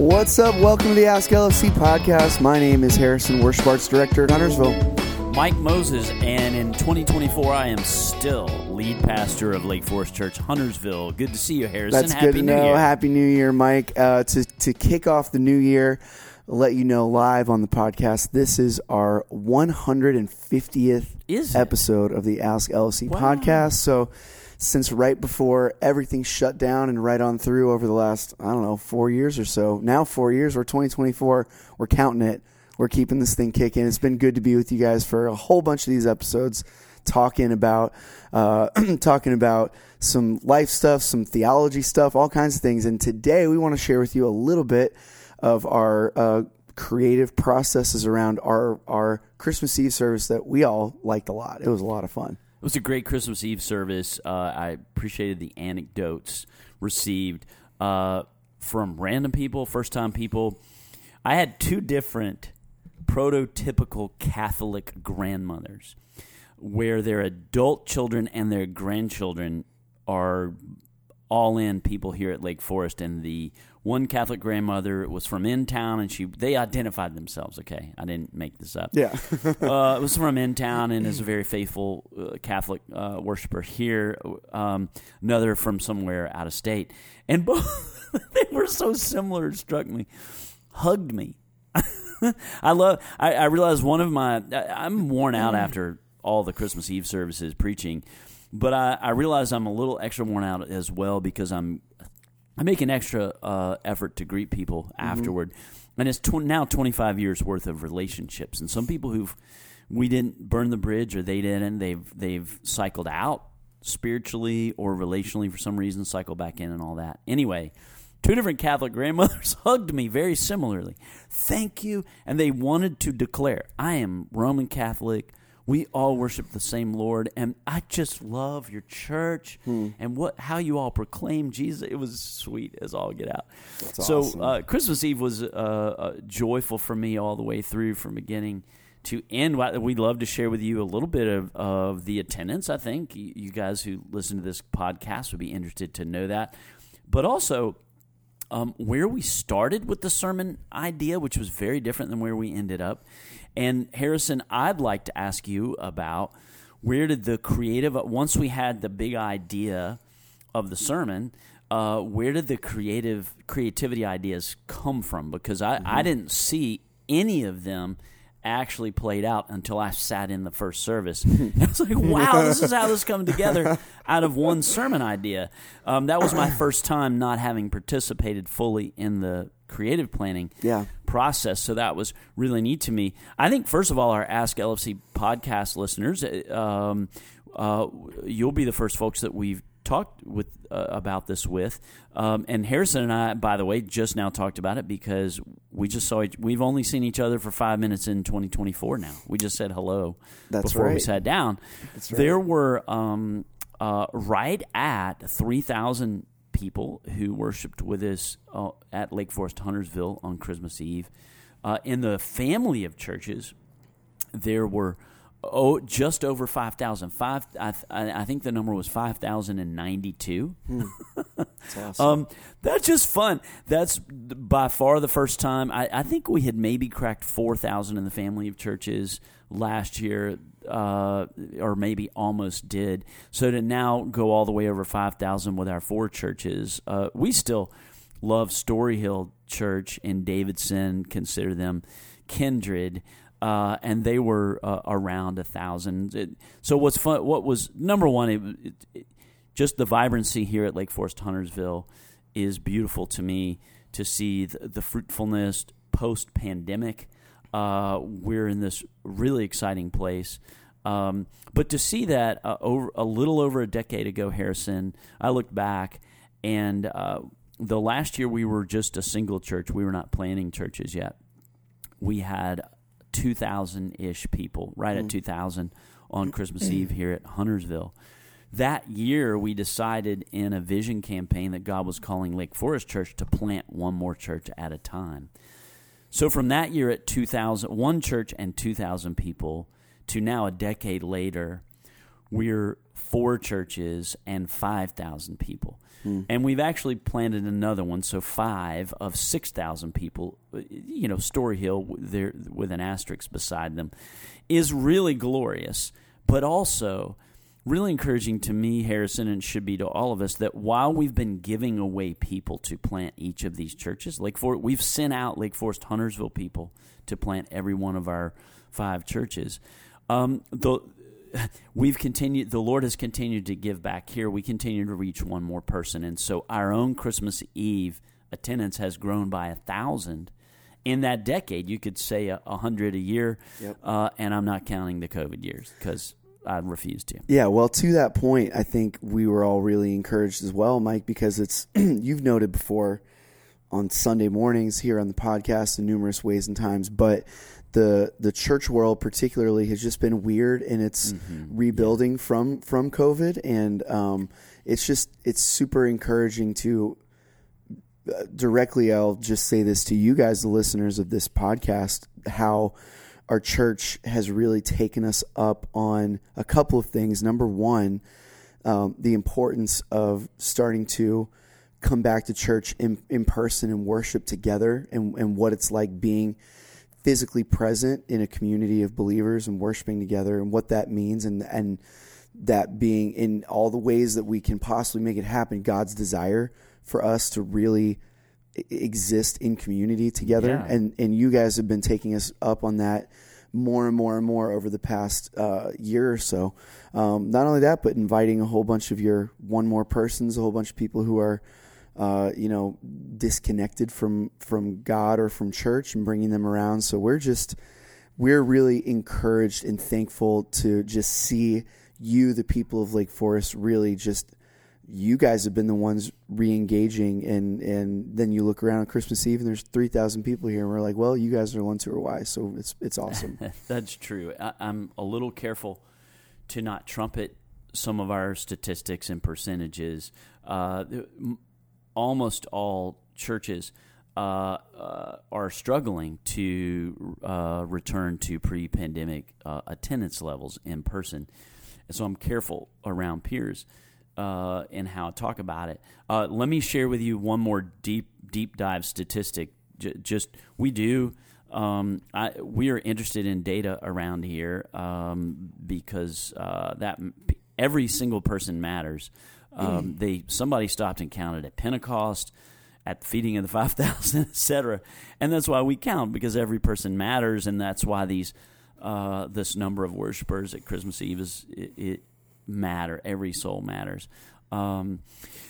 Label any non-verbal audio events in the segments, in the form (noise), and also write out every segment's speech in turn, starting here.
What's up? Welcome to the Ask LFC podcast. My name is Harrison, Worship Arts Director at Huntersville. Mike Moses, and in 2024, I am still lead pastor of Lake Forest Church, Huntersville. Good to see you, Harrison. That's Happy good to New know. Year. Happy New Year, Mike. Uh, to to kick off the new year, I'll let you know live on the podcast. This is our 150th Is episode of the Ask LFC Wow. podcast. So, since right before everything shut down and right on through over the last I don't know four years or so, now four years. We're 2024. We're counting it. We're keeping this thing kicking. It's been good to be with you guys for a whole bunch of these episodes, talking about uh, (clears throat) talking about some life stuff, some theology stuff, all kinds of things. And today we want to share with you a little bit of our uh, creative processes around our our Christmas Eve service that we all liked a lot. It was a lot of fun. It was a great Christmas Eve service. Uh, I appreciated the anecdotes received uh, from random people, first time people. I had two different prototypical Catholic grandmothers where their adult children and their grandchildren are all in people here at Lake Forest, and the one Catholic grandmother was from in town, and she they identified themselves. Okay, I didn't make this up. Yeah. (laughs) uh, it was from in town and is a very faithful uh, Catholic uh, worshiper here. Um, another from somewhere out of state, and both (laughs) they were so similar. It struck me, hugged me. (laughs) I love. I, I realized one of my. I, I'm worn out after all the Christmas Eve services preaching, but I, I realize I'm a little extra worn out as well because I'm I make an extra uh, effort to greet people afterward, and it's tw- now 25 years worth of relationships. And some people who've we didn't burn the bridge or they didn't, they've they've cycled out spiritually or relationally for some reason, cycle back in and all that. Anyway, two different Catholic grandmothers (laughs) hugged me very similarly. Thank you, and they wanted to declare, "I am Roman Catholic." We all worship the same Lord, and I just love your church and what how you all proclaim Jesus. It was sweet as all get out. so awesome. uh, Christmas Eve was uh, uh, joyful for me all the way through, from beginning to end. We'd love to share with you a little bit of, of the attendance. I think you you guys who listen to this podcast would be interested to know that, but also um, where we started with the sermon idea, which was very different than where we ended up. And Harrison, I'd like to ask you about where did the creative once we had the big idea of the sermon, uh, where did the creative creativity ideas come from? Because I, I didn't see any of them actually played out until I sat in the first service. (laughs) I was like, wow, this is how this come together (laughs) out of one sermon idea. Um, that was my first time not having participated fully in the creative planning Yeah. process. So that was really neat to me. I think, first of all, our Ask LFC podcast listeners, uh, um, uh, you'll be the first folks that we've talked with uh, about this with. Um, and Harrison and I, by the way, just now talked about it because we just saw each, we've only seen each other for five minutes in 2024 now. We just said hello That's before we sat down. That's right. There were um, uh, right at 3,000 people who worshiped with us uh, at Lake Forest Huntersville on Christmas Eve. Uh, in the family of churches, there were oh just over 5,000. Five, I, th- I I think the number was 5,092. (laughs) That's awesome. Um, that's just fun. That's by far the first time. I, I think we had maybe cracked 4,000 in the family of churches last year, uh, or maybe almost did. So to now go all the way over 5,000 with our four churches, uh, we still love Story Hill Church in Davidson, consider them kindred. Uh, and they were uh, around a thousand. So what's fun? What was number one? It, it, it, just the vibrancy here at Lake Forest Huntersville is beautiful to me to see the, the fruitfulness post pandemic. Uh, we're in this really exciting place. Um, but to see that uh, over a little over a decade ago, Harrison, I looked back and uh, the last year we were just a single church. We were not planning churches yet. We had 2,000 ish people, right at 2,000 on Christmas Eve here at Huntersville. That year, we decided in a vision campaign that God was calling Lake Forest Church to plant one more church at a time. So from that year at 2000, one church and 2,000 people to now a decade later, we're four churches and 5,000 people. Hmm. And we've actually planted another one, so five of 6,000 people. You know, Story Hill there with an asterisk beside them is really glorious, but also really encouraging to me, Harrison, and should be to all of us that while we've been giving away people to plant each of these churches, Lake Forest, we've sent out Lake Forest Huntersville people to plant every one of our five churches. Um, the we've continued the lord has continued to give back. Here we continue to reach one more person. And so our own christmas eve attendance has grown by a thousand in that decade. You could say a, a hundred a year. Yep. uh, and i'm not counting the covid years because i refuse to. Yeah, well, to that point, I think we were all really encouraged as well, Mike, because it's (clears throat) you've noted before on Sunday mornings here on the podcast in numerous ways and times, but the the church world particularly has just been weird in its rebuilding from from COVID, and um, it's just it's super encouraging to uh, directly. I'll just say this to you guys, the listeners of this podcast, how our church has really taken us up on a couple of things. Number one, um, the importance of starting to come back to church in, in person and worship together and, and what it's like being physically present in a community of believers and worshiping together and what that means and, and that being in all the ways that we can possibly make it happen, God's desire for us to really exist in community together. Yeah. And, and you guys have been taking us up on that more and more and more over the past uh, year or so. Um, not only that, but inviting a whole bunch of your one more persons, a whole bunch of people who are, uh, you know, disconnected from from God or from church, and bringing them around. So we're just we're really encouraged and thankful to just see you, the people of Lake Forest, really just you guys have been the ones re-engaging and and then you look around on Christmas Eve and there's 3,000 people here and we're like, well, you guys are the ones who are wise. So it's it's awesome. (laughs) That's true. I, I'm a little careful to not trumpet some of our statistics and percentages. Uh, almost all churches uh, uh, are struggling to uh, return to pre-pandemic uh, attendance levels in person, and so I'm careful around peers uh, and how I talk about it. Uh, let me share with you one more deep deep dive statistic. J- just we do. Um, I, we are interested in data around here um, because uh, that every single person matters. Um, they somebody stopped and counted at Pentecost, at the feeding of the (laughs) five thousand, etc. And that's why we count because every person matters, and that's why these uh, this number of worshipers at Christmas Eve is it, it matter. Every soul matters. Um,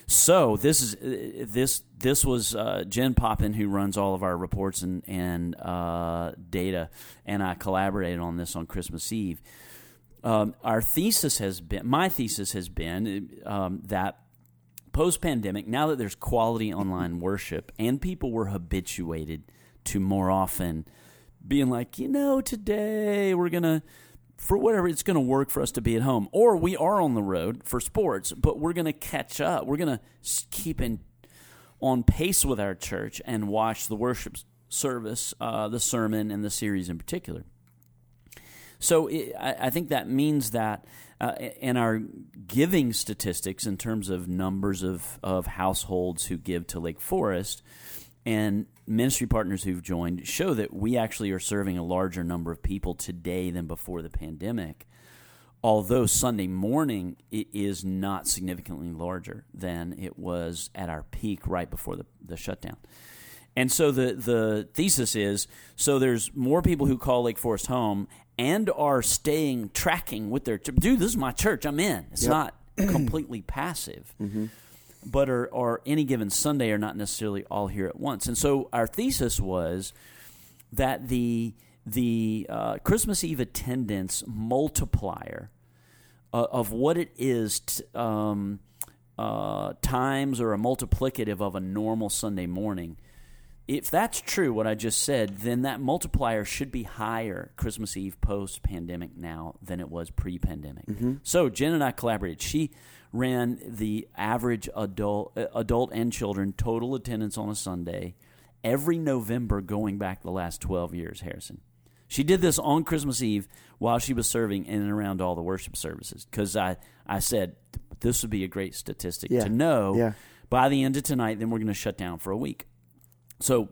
so this is uh, this this was uh, Jen Poppin who runs all of our reports and and uh, data, and I collaborated on this on Christmas Eve. Um, our thesis has been my thesis has been um, that post pandemic, now that there's quality online worship and people were habituated to more often being like, you know, today we're gonna for whatever it's going to work for us to be at home, or we are on the road for sports, but we're going to catch up. We're going to keep in on pace with our church and watch the worship service, uh, the sermon, and the series in particular. So it, I, I think that means that uh, in our giving statistics, in terms of numbers of, of households who give to Lake Forest, and ministry partners who've joined show that we actually are serving a larger number of people today than before the pandemic. Although Sunday morning it is not significantly larger than it was at our peak right before the, the shutdown. And so the, the thesis is so there's more people who call Lake Forest home and are staying tracking with their dude. This is my church. I'm in. It's Yep. not (clears throat) completely passive but are, or any given Sunday are not necessarily all here at once. And so our thesis was that the the uh, Christmas Eve attendance multiplier uh, of what it is t- um, uh, times or a multiplicative of a normal Sunday morning. If that's true, what I just said, then that multiplier should be higher Christmas Eve post pandemic now than it was pre pandemic. So Jen and I collaborated. She ran the average adult, uh, adult and children total attendance on a Sunday every November going back the last 12 years, Harrison. She did this on Christmas Eve while she was serving in and around all the worship services because I, I said this would be a great statistic Yeah. to know Yeah. by the end of tonight. Then we're going to shut down for a week. So,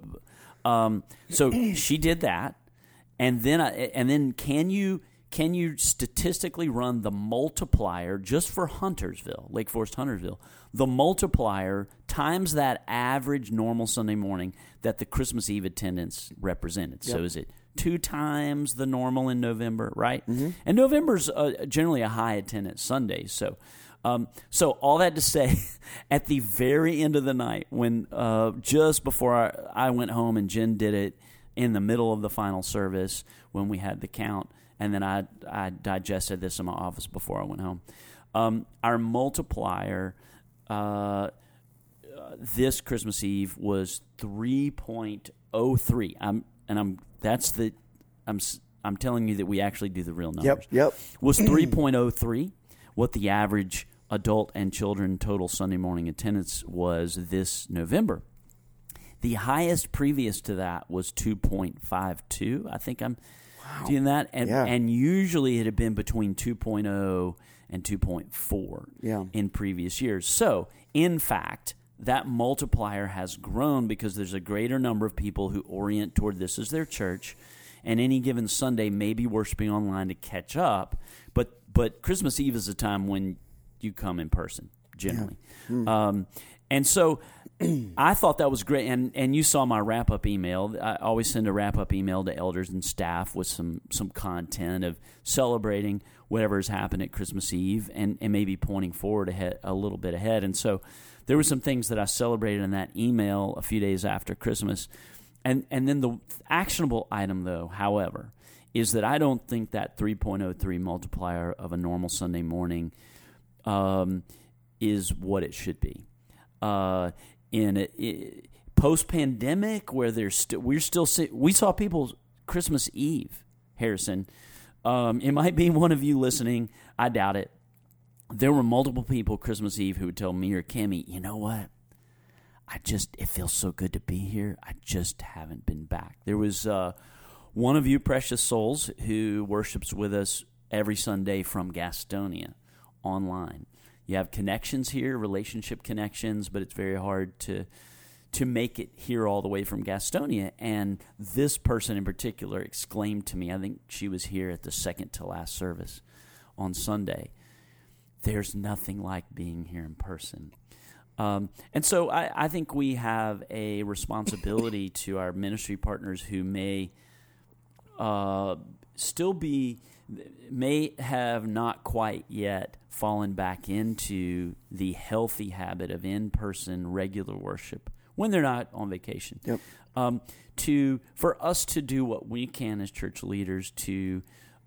um, so (clears throat) she did that, and then I, and then can you can you statistically run the multiplier just for Huntersville, Lake Forest Huntersville, the multiplier times that average normal Sunday morning that the Christmas Eve attendance represented. So is it two times the normal in November, right? Mm-hmm. And November's uh, generally a high attendance Sunday, so. Um, so all that to say, (laughs) at the very end of the night, when uh, just before I, I went home and Jen did it in the middle of the final service when we had the count, and then I I digested this in my office before I went home. Um, our multiplier uh, this Christmas Eve was three point oh three. I'm and I'm that's the I'm I'm telling you that we actually do the real numbers Yep. Yep. was 3.03 what the average adult and children total Sunday morning attendance was this November. The highest previous to that was 2.52. I think I'm doing that and Yeah. and usually it had been between 2.0 and 2.4 Yeah. in previous years. So, in fact, that multiplier has grown because there's a greater number of people who orient toward this as their church and any given Sunday may be worshiping online to catch up. But but Christmas Eve is a time when you come in person generally, um, and so (clears throat) I thought that was great. And and you saw my wrap up email. I always send a wrap up email to elders and staff with some some content of celebrating whatever has happened at Christmas Eve and and maybe pointing forward ahead a little bit ahead. And so there were some things that I celebrated in that email a few days after Christmas. And and then the actionable item though, however, is that I don't think that 3.03 multiplier of a normal Sunday morning um, is what it should be. Uh, in post pandemic, where there's st- we're still we saw people Christmas Eve, Harrison. Um, it might be one of you listening. I doubt it. There were multiple people Christmas Eve who would tell me or Cammy, you know what? I just it feels so good to be here. I just haven't been back. There was uh, one of you precious souls who worships with us every Sunday from Gastonia online. You have connections here, relationship connections, but it's very hard to to make it here all the way from Gastonia. And this person in particular exclaimed to me, I think she was here at the second to last service on Sunday. There's nothing like being here in person. Um, and so I, I think we have a responsibility to our ministry partners who may uh, still be, may have not quite yet fallen back into the healthy habit of in person regular worship when they're not on vacation. Yep. Um, to for us to do what we can as church leaders to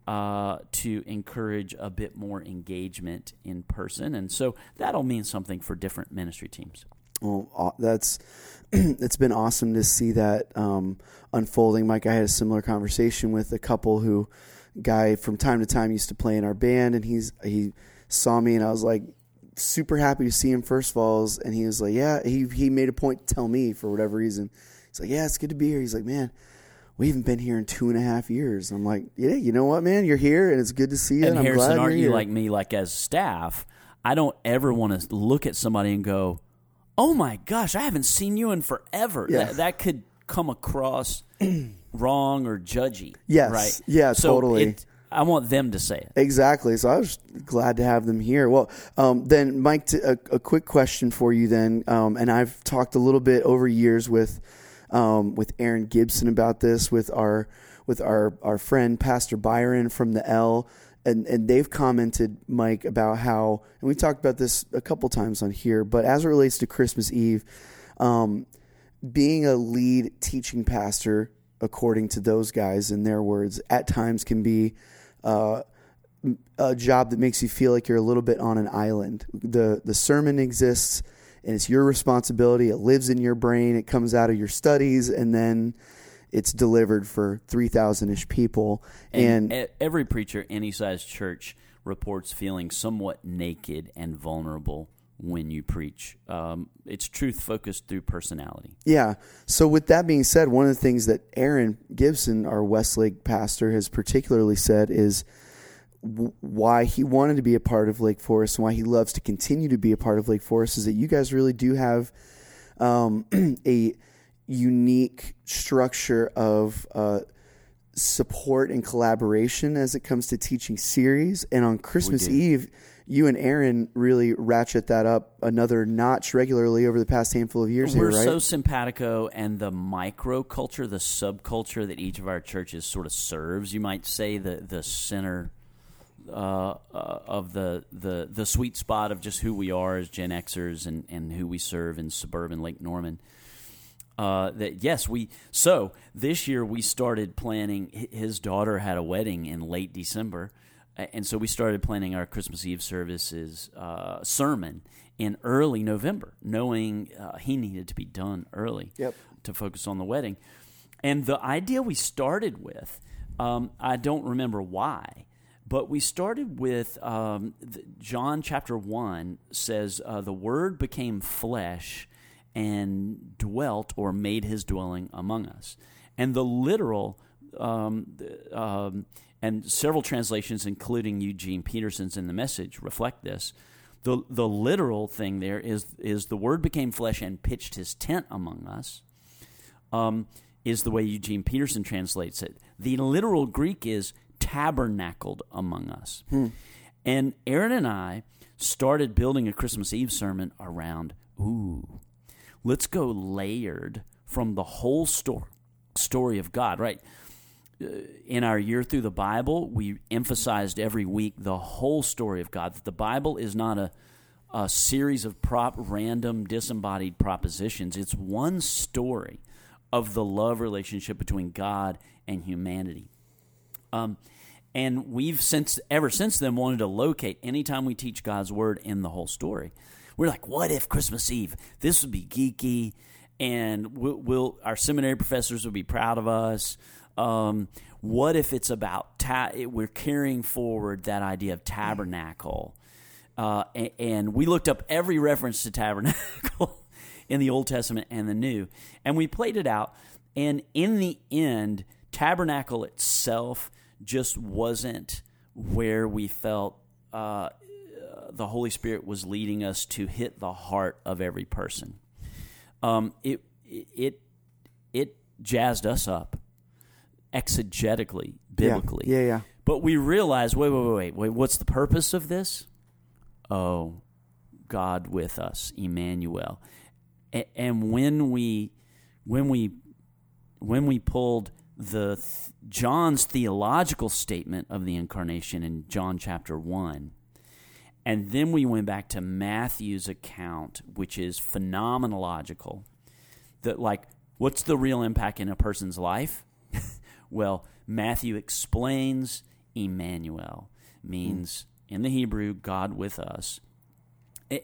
uh, to encourage a bit more engagement in person, and so that'll mean something for different ministry teams. Well, that's (clears throat) it's been awesome to see that um, unfolding. Mike, I had a similar conversation with a couple who guy from time to time used to play in our band, and he's he saw me, and I was like super happy to see him first of all, and he was like, yeah, he he made a point to tell me for whatever reason. He's like, yeah, it's good to be here. He's like, man. We haven't been here in two and a half years. I'm like, yeah, you know what, man? You're here, and it's good to see you. And And, Harrison, aren't you here. like me? Like as staff, I don't ever want to look at somebody and go, "Oh my gosh, I haven't seen you in forever." Yeah. That, that could come across (clears throat) wrong or judgy. Yes. right? Yeah, So totally. it- I want them to say it. Exactly. So I was glad to have them here. Well, um, then, Mike, t- a, a quick question for you then. Um, and I've talked a little bit over years with um, with Aaron Gibson about this, with our with our our friend Pastor Byron from the L. And, and they've commented, Mike, about how, and we talked about this a couple times on here, but as it relates to Christmas Eve, um, being a lead teaching pastor, according to those guys, in their words, at times can be uh, a job that makes you feel like you're a little bit on an island. The the sermon exists and it's your responsibility. It lives in your brain. It comes out of your studies and then it's delivered for 3000ish people and, e- every preacher, any size church, reports feeling somewhat naked and vulnerable when you preach. Um, it's truth focused through personality. Yeah. So with that being said, one of the things that Aaron Gibson, our Westlake pastor, has particularly said is why he wanted to be a part of Lake Forest and why he loves to continue to be a part of Lake Forest is that you guys really do have um, (clears throat) a unique structure of uh, support and collaboration as it comes to teaching series. And on Christmas. Eve, you and Aaron really ratchet that up another notch regularly over the past handful of years We're here, right? so simpatico, and the microculture, the subculture that each of our churches sort of serves, you might say the the center uh, uh, of the, the the sweet spot of just who we are as Gen Xers and, and who we serve in suburban Lake Norman. Uh, that yes, we so this year we started planning. His daughter had a wedding in late December, and so we started planning our Christmas Eve services uh, sermon in early November, knowing uh, he needed to be done early Yep. to focus on the wedding. And the idea we started with, um, I don't remember why, but we started with um, John chapter 1 says, uh, The Word became flesh and dwelt or made his dwelling among us. And the literal, um, um, and several translations, including Eugene Peterson's in the message, reflect this. The, the literal thing there is, is the Word became flesh and pitched his tent among us um, is the way Eugene Peterson translates it. The literal Greek is tabernacled among us. And Aaron and I started building a Christmas Eve sermon around, ooh, let's go layered from the whole story story of God, right? Uh, In our year through the Bible, we emphasized every week the whole story of God. That the Bible is not a a series of prop random disembodied propositions. It's one story of the love relationship between God and humanity. Um, and we've since ever since then wanted to locate anytime we teach God's word in the whole story. We're like, what if Christmas Eve? This would be geeky, and we'll, we'll our seminary professors would be proud of us. Um, what if it's about ta- we're carrying forward that idea of tabernacle? Uh, a- and we looked up every reference to tabernacle (laughs) in the Old Testament and the New, and we played it out. And in the end, tabernacle itself just wasn't where we felt uh, the Holy Spirit was leading us to hit the heart of every person. Um, it it it jazzed us up exegetically, biblically. Yeah, yeah. But we realized, wait, wait, wait, wait, wait, what's the purpose of this? Oh, God with us, Emmanuel. A- And when we, when we, when we pulled the th- John's theological statement of the incarnation in John chapter one, and then we went back to Matthew's account, which is phenomenological. That like, what's the real impact in a person's life? (laughs) well, Matthew explains Emmanuel means in the Hebrew God with us.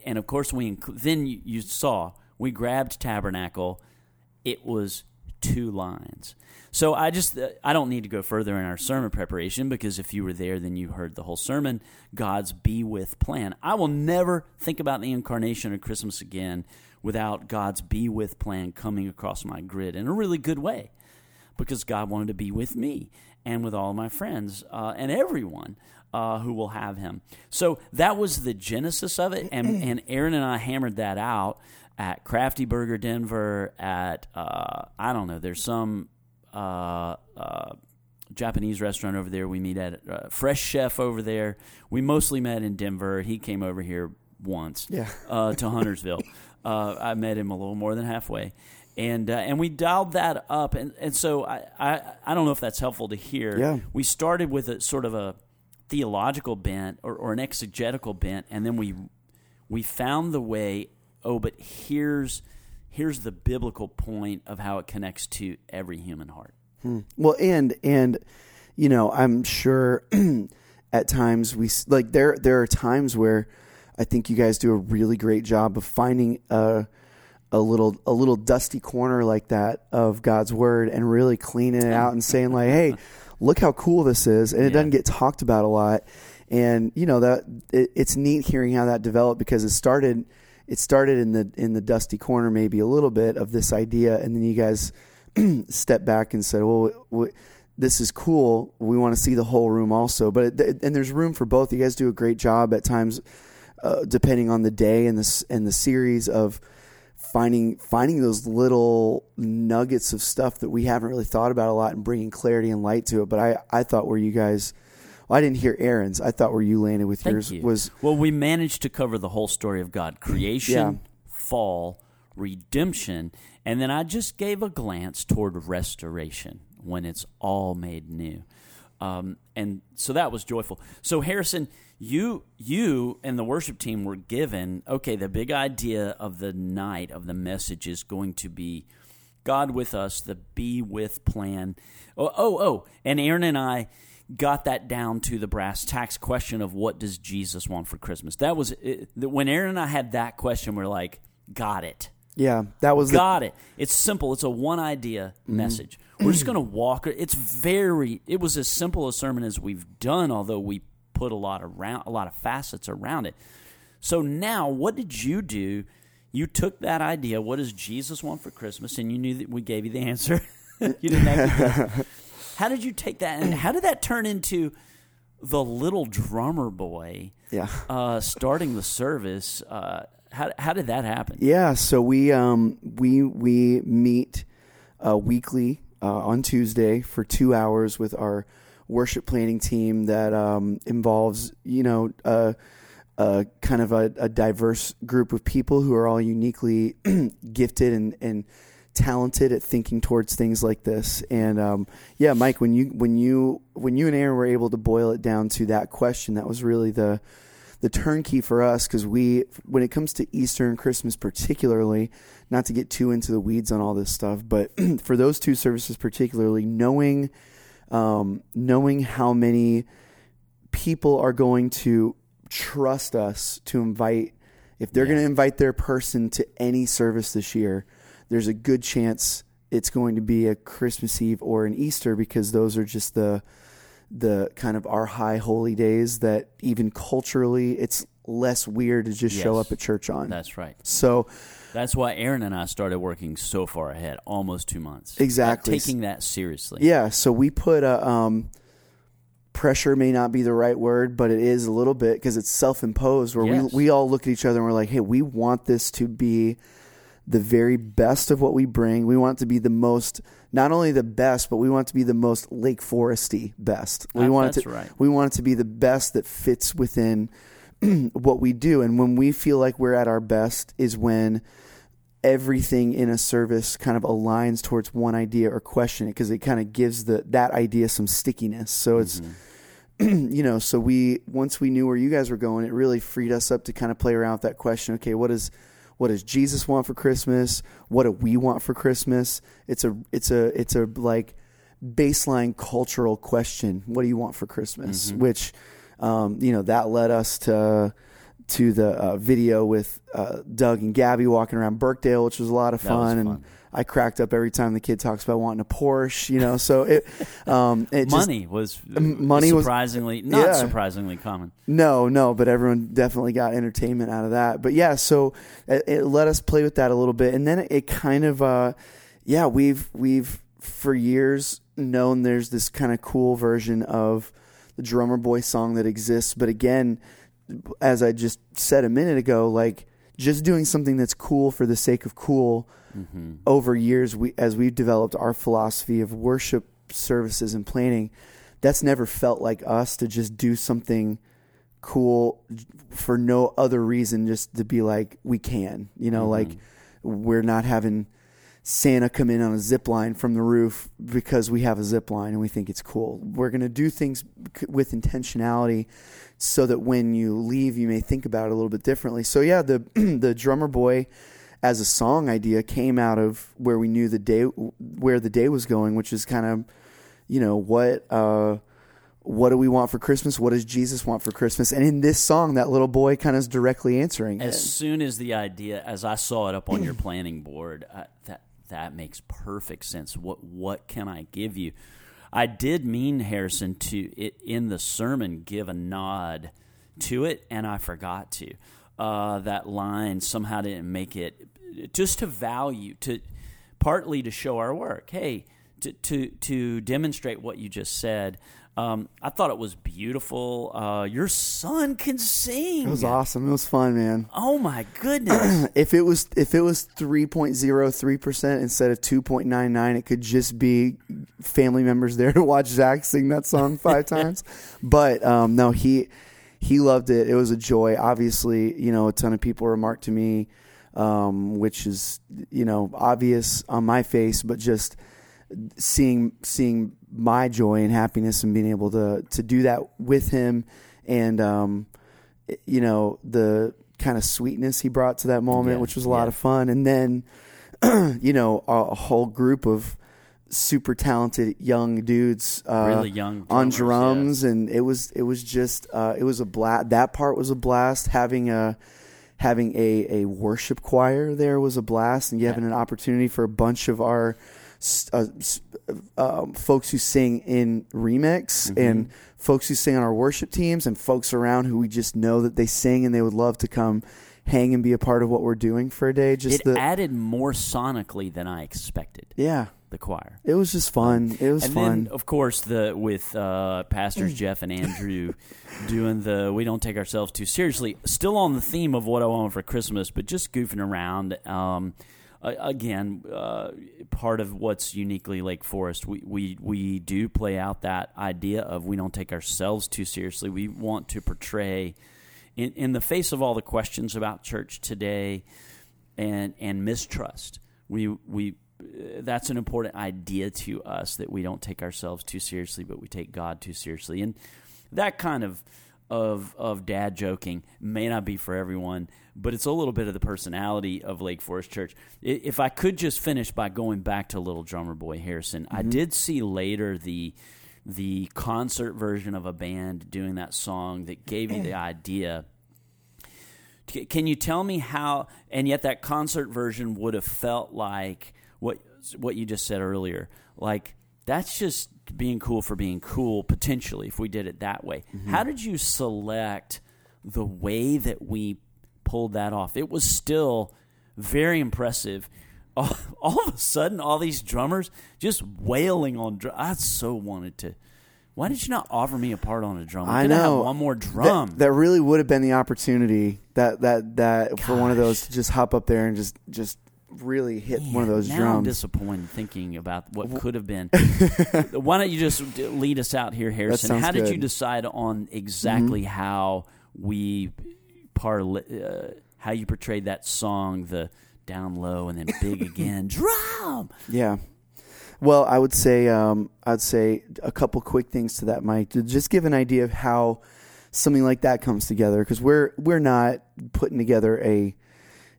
And of course, we then you saw we grabbed tabernacle. It was two lines. So I just I don't need to go further in our sermon preparation because if you were there, then you heard the whole sermon. God's be with plan. I will never think about the incarnation or Christmas again without God's be with plan coming across my grid in a really good way because God wanted to be with me and with all my friends uh, and everyone uh, who will have Him. So that was the genesis of it, and and Aaron and I hammered that out at Crafty Burger Denver. At uh, I don't know, there's some. Uh, uh, Japanese restaurant over there. We meet at uh, Fresh Chef over there. We mostly met in Denver. He came over here once Yeah. uh, to Huntersville. Uh, I met him a little more than halfway, and uh, and we dialed that up. And, and so I, I I don't know if that's helpful to hear. Yeah. We started with a sort of a theological bent or, or an exegetical bent, and then we we found the way. Oh, but here's here's the biblical point of how it connects to every human heart. Well, and and you know, I'm sure (clears throat) at times we like there there are times where I think you guys do a really great job of finding a a little a little dusty corner like that of God's word and really cleaning it out and saying like, "Hey, look how cool this is." And it Yeah. doesn't get talked about a lot. And you know that it, it's neat hearing how that developed because it started it started in the in the dusty corner maybe a little bit of this idea, and then you guys (clears throat) stepped back and said, well. W- this is cool. We want to see the whole room also, but it, and there's room for both. You guys do a great job at times, uh, depending on the day and the and the series of finding finding those little nuggets of stuff that we haven't really thought about a lot and bringing clarity and light to it. But I I thought where you guys. Well, I didn't hear Aaron's. I thought where you landed with Thank yours you. was well, we managed to cover the whole story of God: creation, Yeah. fall, redemption, and then I just gave a glance toward restoration when it's all made new. Um, and so that was joyful. So Harrison, you you and the worship team were given okay. The big idea of the night of the message is going to be God with us, the be with plan. Oh, oh, oh. And Aaron and I got that down to the brass tacks question of what does Jesus want for Christmas. That was it, when Aaron and I had that question. We're like, got it, yeah that was the, got it. It's simple. It's a one idea message. We're just going to walk. It's very. It was as simple a sermon as we've done, although we put a lot around a lot of facets around it. So now, what did you do? You took that idea. What does Jesus want for Christmas? And you knew that we gave you the answer. (laughs) you didn't have. (laughs) How did you take that? And how did that turn into the little drummer boy yeah uh, starting the service? Uh, how, how did that happen? Yeah, so we um we we meet uh, weekly uh, on Tuesday for two hours with our worship planning team that um, involves you know uh, kind of a, a diverse group of people who are all uniquely (clears throat) gifted and and talented at thinking towards things like this. And um, yeah, Mike, when you when you when you and Aaron were able to boil it down to that question, that was really the the turnkey for us because we when it comes to Easter and Christmas particularly, not to get too into the weeds on all this stuff, but (clears throat) for those two services particularly, knowing um, knowing how many people are going to trust us to invite if they're Yeah. going to invite their person to any service this year, there's a good chance it's going to be a Christmas Eve or an Easter because those are just the the kind of our high holy days that even culturally it's less weird to just show up at church on. That's right. so That's why Aaron and I started working so far ahead, almost two months. Exactly. Taking that seriously. Yeah, so we put a um, pressure may not be the right word, but it is a little bit because it's self-imposed. Where Yes. we we all look at each other and we're like, "Hey, we want this to be the very best of what we bring. We want to be the most, not only the best, but we want to be the most Lake Foresty best. We That- want it to, right. we want it to be the best that fits within (clears throat) what we do. And when we feel like we're at our best, is when everything in a service kind of aligns towards one idea or question it because it kind of gives the that idea some stickiness. So it's mm-hmm. (clears throat) you know, so we once we knew where you guys were going, it really freed us up to kind of play around with that question. Okay, what is what does Jesus want for Christmas? What do we want for Christmas? It's a it's a it's a like baseline cultural question. What do you want for Christmas? Which um, you know that led us to to the uh, video with uh, Doug and Gabby walking around Birkdale, which was a lot of was fun, and fun. I cracked up every time the kid talks about wanting a Porsche. You know, so it um, it just money was money was- surprisingly not Yeah. surprisingly common. No, no, but everyone definitely got entertainment out of that. But yeah, so it, it let us play with that a little bit, and then it, it kind of, uh, yeah, we've we've for years known there's this kind of cool version of the drummer boy song that exists, but again, as I just said a minute ago, like just doing something that's cool for the sake of cool. Mm-hmm. Over years, we as we've developed our philosophy of worship services and planning, that's never felt like us to just do something cool for no other reason just to be like we can you know like mm-hmm. we're not having santa come in on a zip line from the roof because we have a zip line and we think it's cool. We're going to do things with intentionality so that when you leave you may think about it a little bit differently. So yeah the (clears throat) the drummer boy as a song idea came out of where we knew the day where the day was going which is kind of you know what uh what do we want for Christmas? What does Jesus want for Christmas? And in this song, that little boy kind of is directly answering As it. soon as the idea, as I saw it up on your (clears throat) planning board, I, that that makes perfect sense. What what can I give you? I did mean Harrison to it in the sermon give a nod to it, and I forgot to. Uh, that line somehow didn't make it just to value to partly to show our work. Hey, to to to demonstrate what you just said. Um, I thought it was beautiful. Uh, your son can sing. It was awesome. It was fun, man. Oh my goodness! (clears throat) if it was if it was three point zero three percent instead of two point nine nine, it could just be family members there to watch Zach sing that song five (laughs) times. But um, no, he he loved it. It was a joy. Obviously, you know, a ton of people remarked to me, um, which is you know obvious on my face, but just seeing seeing my joy and happiness and being able to to do that with him and um, you know the kind of sweetness he brought to that moment Yeah, which was a lot yeah. of fun and then (clears throat) you know a, a whole group of super talented young dudes uh, Really young on drums and it was it was just uh, it was a blast that part was a blast. Having a having a, a worship choir there was a blast and you having an opportunity for a bunch of our uh, um, folks who sing in remix Mm-hmm. and folks who sing on our worship teams and folks around who we just know that they sing and they would love to come hang and be a part of what we're doing for a day. Just it the added more sonically than I expected. yeah The choir. it was just fun it was and fun then, of course, the with uh, pastors (clears throat) Jeff and Andrew doing the "We don't take ourselves too seriously." Still on the theme of what I want for Christmas, but just goofing around. Um, again, uh, part of what's uniquely Lake Forest, we, we we do play out that idea of we don't take ourselves too seriously. We want to portray, in in the face of all the questions about church today, and and mistrust. We we that's an important idea to us that we don't take ourselves too seriously, but we take God too seriously, and that kind of of of dad joking may not be for everyone, but it's a little bit of the personality of Lake Forest Church. If I could just finish by going back to Little Drummer Boy Harrison, I mm-hmm. did see later the the concert version of a band doing that song that gave you the (clears throat) idea Can you tell me how? And yet, that concert version would have felt like what what you just said earlier. Like that's just being cool for being cool. Potentially, if we did it that way. Mm-hmm. How did you select the way that we pulled that off? It was still very impressive. (laughs) All, all of a sudden, all these drummers just wailing on. Dr- I so wanted to. Why did you not offer me a part on a drum? I have know one more drum. That, really would have been the opportunity that that that for one of those to just hop up there and just just really hit one of those now I'm disappointed thinking about what could have been. (laughs) Why don't you just lead us out here, Harrison? How did you good. Mm-hmm. decide on exactly how we parla- uh, how you portrayed that song, the down low and then big (laughs) again, drum? Yeah. Well, I would say um, I'd say a couple quick things to that, Mike, to just give an idea of how something like that comes together. Because we're we're not putting together a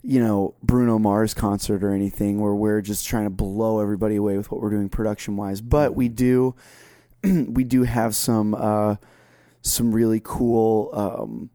you know Bruno Mars concert or anything where we're just trying to blow everybody away with what we're doing production wise. But we do (clears throat) we do have some uh, some really cool um,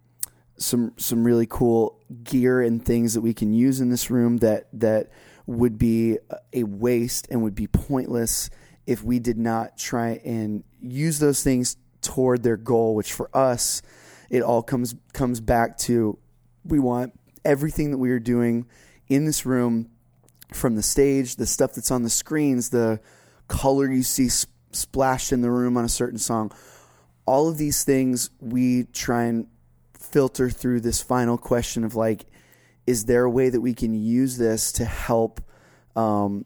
some some really cool gear and things that we can use in this room that that would be a waste and would be pointless if we did not try and use those things toward their goal which for us it all comes comes back to we want everything that we are doing in this room from the stage the stuff that's on the screens the color you see sp- splashed in the room on a certain song all of these things we try and filter through this final question of like is there a way that we can use this to help um,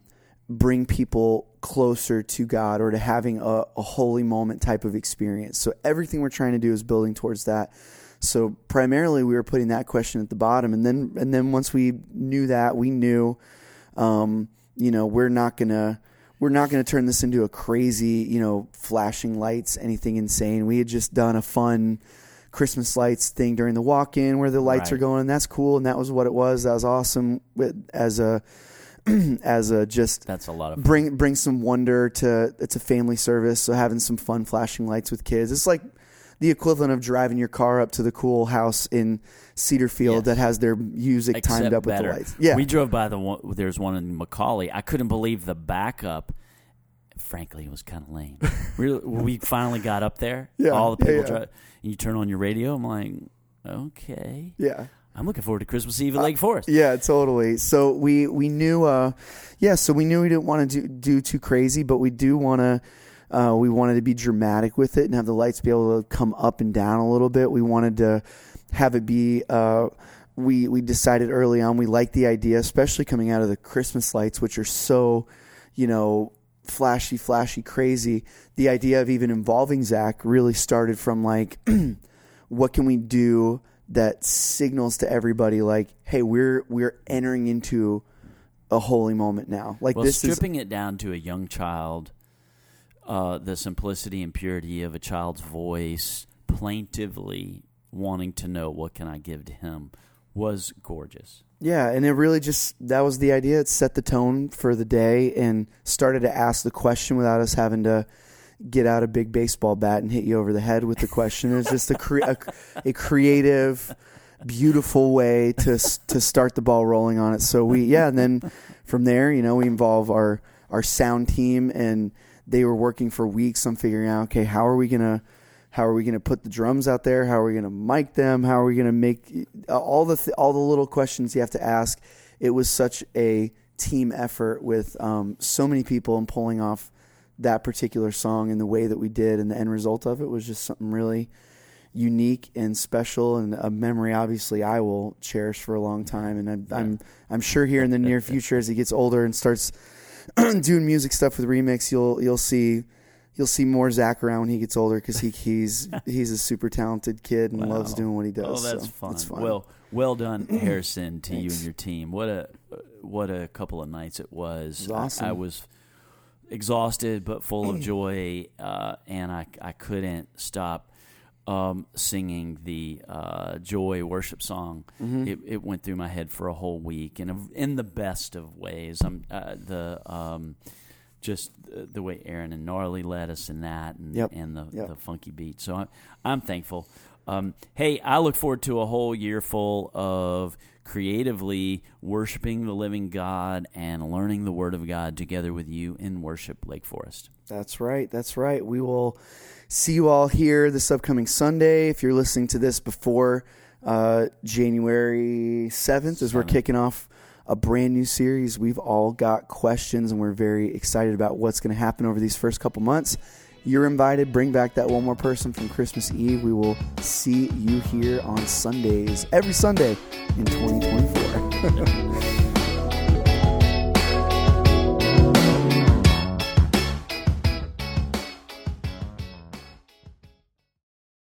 bring people closer to God or to having a, a holy moment type of experience? So everything we're trying to do is building towards that. So primarily, we were putting that question at the bottom, and then and then once we knew that, we knew, um, you know, we're not gonna we're not gonna turn this into a crazy, you know, flashing lights, anything insane. We had just done a fun Christmas lights thing during the walk-in where the lights Right. are going, and that's cool, and that was what it was. That was awesome with, as a (clears throat) as a just That's a lot of fun. bring bring some wonder to it's a family service so having some fun flashing lights with kids it's like the equivalent of driving your car up to the cool house in Cedarfield Yes. that has their music Except timed up better. with the lights yeah we drove by the one. There's one in Macaulay. I couldn't believe the backup. Frankly, it was kind of lame. (laughs) Really, we finally got up there. Yeah, all the people yeah. drive. And you turn on your radio. I'm like, okay. yeah I'm looking forward to Christmas Eve at Lake Forest. Yeah, totally. So we we knew, uh, yeah. So we knew we didn't want to do do too crazy, but we do want to. Uh, we wanted to be dramatic with it and have the lights be able to come up and down a little bit. We wanted to have it be. Uh, we we decided early on we liked the idea, especially coming out of the Christmas lights, which are so, you know, flashy, flashy, crazy. The idea of even involving Zach really started from like, (clears throat) what can we do that signals to everybody like, hey, we're we're entering into a holy moment now. Like well, this stripping is it down to a young child, uh, the simplicity and purity of a child's voice, plaintively wanting to know what can I give to him, was gorgeous. yeah, and it really just that was the idea. It set the tone for the day and started to ask the question without us having to get out a big baseball bat and hit you over the head with the question. It's just a, cre- a, a creative, beautiful way to to start the ball rolling on it. So we yeah, and then from there, you know, we involve our our sound team, and they were working for weeks on figuring out okay, how are we gonna how are we going to put the drums out there? How are we going to mic them? How are we going to make all the th- all the little questions you have to ask? It was such a team effort with um, so many people and pulling off that particular song and the way that we did, and the end result of it was just something really unique and special, and a memory obviously I will cherish for a long time. And I'm I'm, I'm sure here in the near (laughs) future, as he gets older and starts (clears throat) doing music stuff with remix, you'll you'll see you'll see more Zach around when he gets older because he, he's (laughs) he's a super talented kid and loves doing what he does. Oh, that's so fun. Fun. Well, well done, (clears throat) Harrison, to you and your team. What a what a couple of nights it was. It was awesome. I, I was exhausted but full of (clears throat) joy, uh, and I I couldn't stop um, singing the uh, joy worship song. Mm-hmm. It, it went through my head for a whole week, and in the best of ways. I'm uh, the um, just the, the way Aaron and Gnarly led us in that, and, Yep. and the, Yep. the funky beat. So I'm, I'm thankful. Um, hey, I look forward to a whole year full of creatively worshiping the living God and learning the Word of God together with you in worship, Lake Forest. That's right. That's right. We will see you all here this upcoming Sunday. If you're listening to this before uh, January 7th, as we're kicking off a brand new series, we've all got questions and we're very excited about what's going to happen over these first couple months. You're invited. Bring back that one more person from Christmas Eve. We will see you here on Sundays, every Sunday in 2024. (laughs)